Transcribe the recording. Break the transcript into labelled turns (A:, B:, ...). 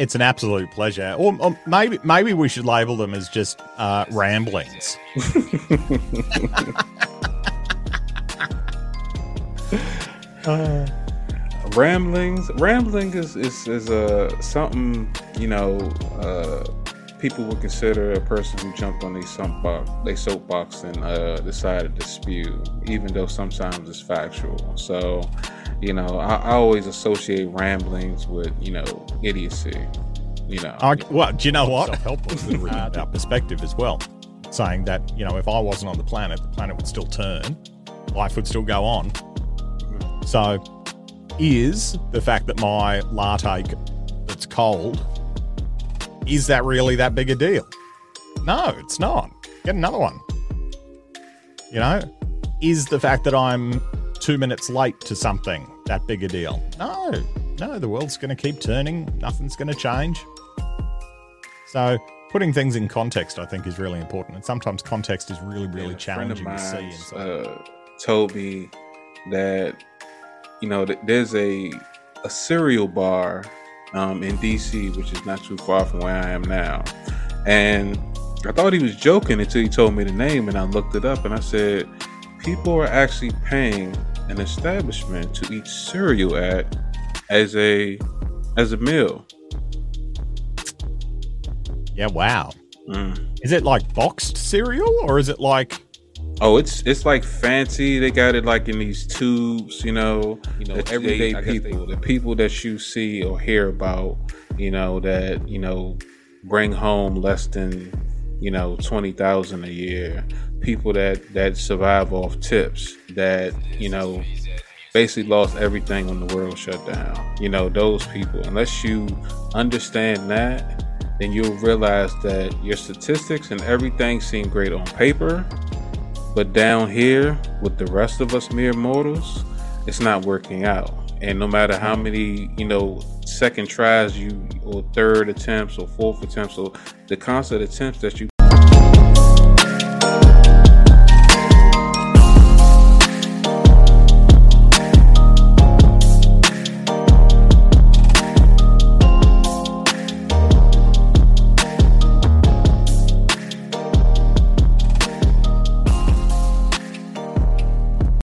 A: It's an absolute pleasure. Or, or maybe maybe we should label them as just uh, ramblings.
B: uh, ramblings. Rambling is is, is uh, something you know. Uh, people would consider a person who jumped on their soapbox, they soapbox and uh, decided to spew, even though sometimes it's factual. So, you know, I, I always associate ramblings with you know idiocy. You know,
A: I, well, do you know what? Self-help was uh, our perspective as well, saying that you know if I wasn't on the planet, the planet would still turn, life would still go on. So, is the fact that my latte that's cold is that really that big a deal? No, it's not. Get another one. You know, is the fact that I'm two minutes late to something that big a deal? No, no, the world's going to keep turning. Nothing's going to change. So, putting things in context, I think, is really important. And sometimes context is really, really yeah, challenging to see.
B: Uh, told me that, you know, there's a a cereal bar um, in DC, which is not too far from where I am now. And I thought he was joking until he told me the name, and I looked it up and I said, people are actually paying an establishment to eat cereal at as a as a meal.
A: Yeah, wow. Mm. Is it like boxed cereal or is it like
B: Oh, it's it's like fancy. They got it like in these tubes, you know. You know, everyday they, people, they, the people that you see or hear about, you know, that you know bring home less than you know twenty thousand a year. People that that survive off tips. That you know basically lost everything when the world shut down. You know, those people. Unless you understand that, then you'll realize that your statistics and everything seem great on paper but down here, with the rest of us mere mortals, it's not working out. And no matter how mm-hmm. many, you know, second tries you or third attempts or fourth attempts or the constant attempts that you